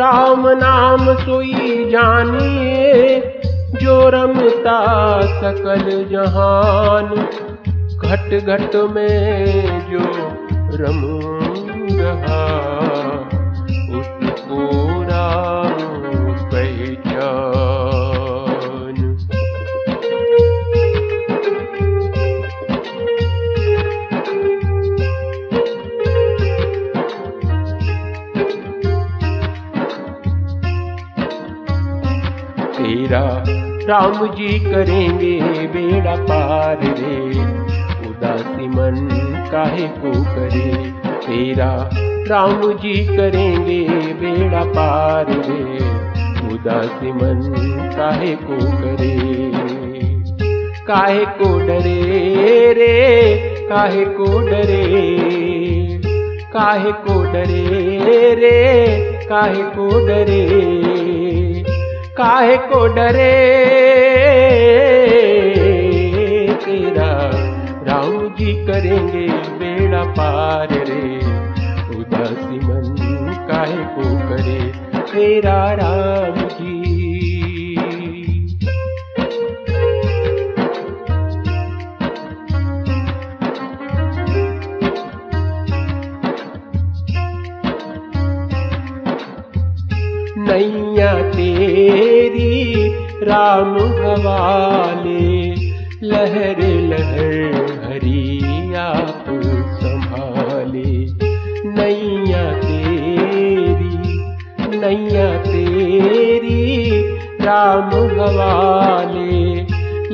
राम नाम सोई जानिए जो रमता सकल जहान। घट घट में जो रम रहा। तेरा राम जी करेंगे बेड़ा पार रे। उदासी मन काहे को करे? तेरा राम जी करेंगे बेड़ा पार रे। उदासी मन काहे को करे? काहे को डरे रे? काहे को डरे? काहे को डरे रे? काहे को डरे? काहे को डरे तेरा। राम जी करेंगे बेड़ा पार रे। उदासी मन काहे को करे? तेरा राम राम हवाले लहर लहर हरी आप संभाले। नैया तेरी नैया तेरी, राम हवाले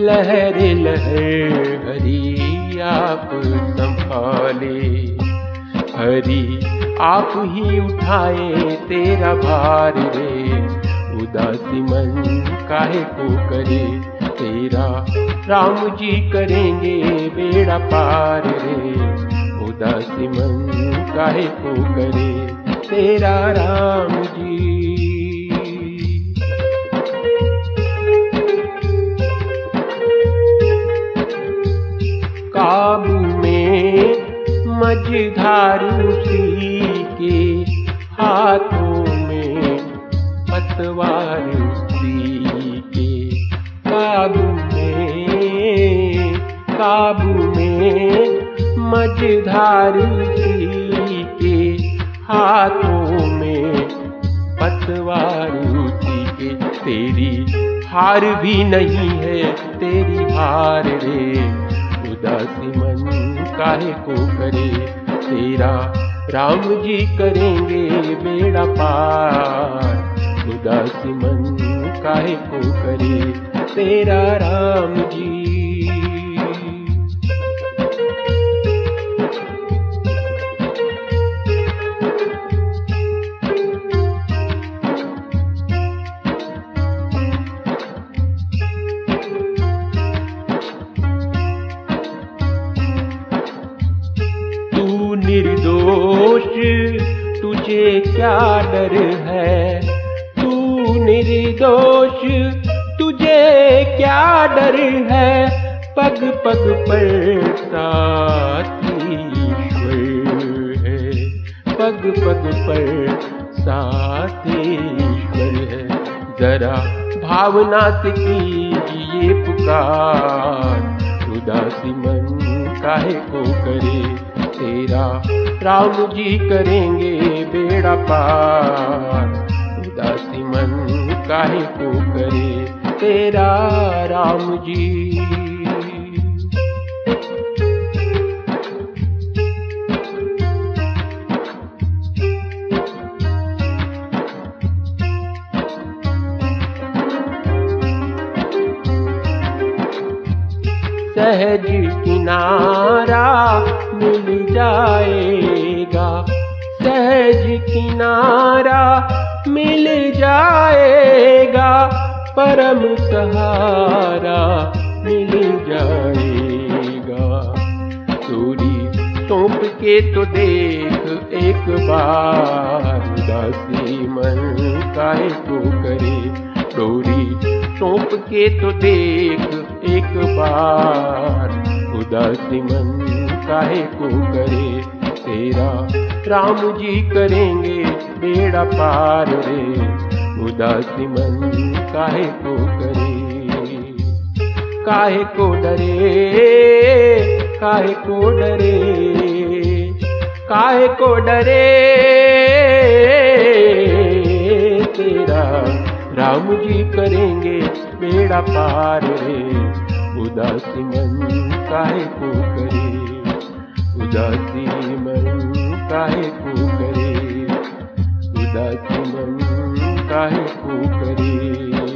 लहर लहर हरी आप संभाले। हरि, आप ही उठाए तेरा भार रे। उदासी मन, काहे को करे तेरा? राम जी करेंगे बेड़ा पार रे। उदासी मन, काहे को करे तेरा राम जी काबू में मझधार उसी के हाथों पतवार के काबू में काबू में मझधार उसी के हाथों में। पतवार उसी के, तेरी हार भी नहीं है, तेरी हार रे। उदासी मन काहे को करे, तेरा राम जी करेंगे बेड़ा पार। उदासी मन काहे को करे तेरा राम जी? निर्दोष तुझे क्या डर है? निर्दोष, तुझे क्या डर है? पग पग पर साथी है। पग पग पर साथीश्वर है। जरा भावना से कीजिए पुकार। उदासी मन काहे को करे? तेरा राम जी करेंगे बेड़ा पार। उदासी मन काहे को करे तेरा राम जी। सहज किनारा मिल जाएगा सहज किनारा मिल जाएगा, परम सहारा मिल जाएगा। चोरी सौंप के तो देख एक बार, उदासी मन काहे को करे। डोरी सौंप के तो देख एक बार, उदासी मन काहे को करे। तेरा। राम जी करेंगे बेड़ा पार रे। उदासी मन काहे को करे? काहे को डरे? काहे को डरे? काहे को डरे? तेरा। राम जी करेंगे बेड़ा पार रे। उदासी मन काहे को करे? उदासी मन काहे को करे उदासी मन काहे को करे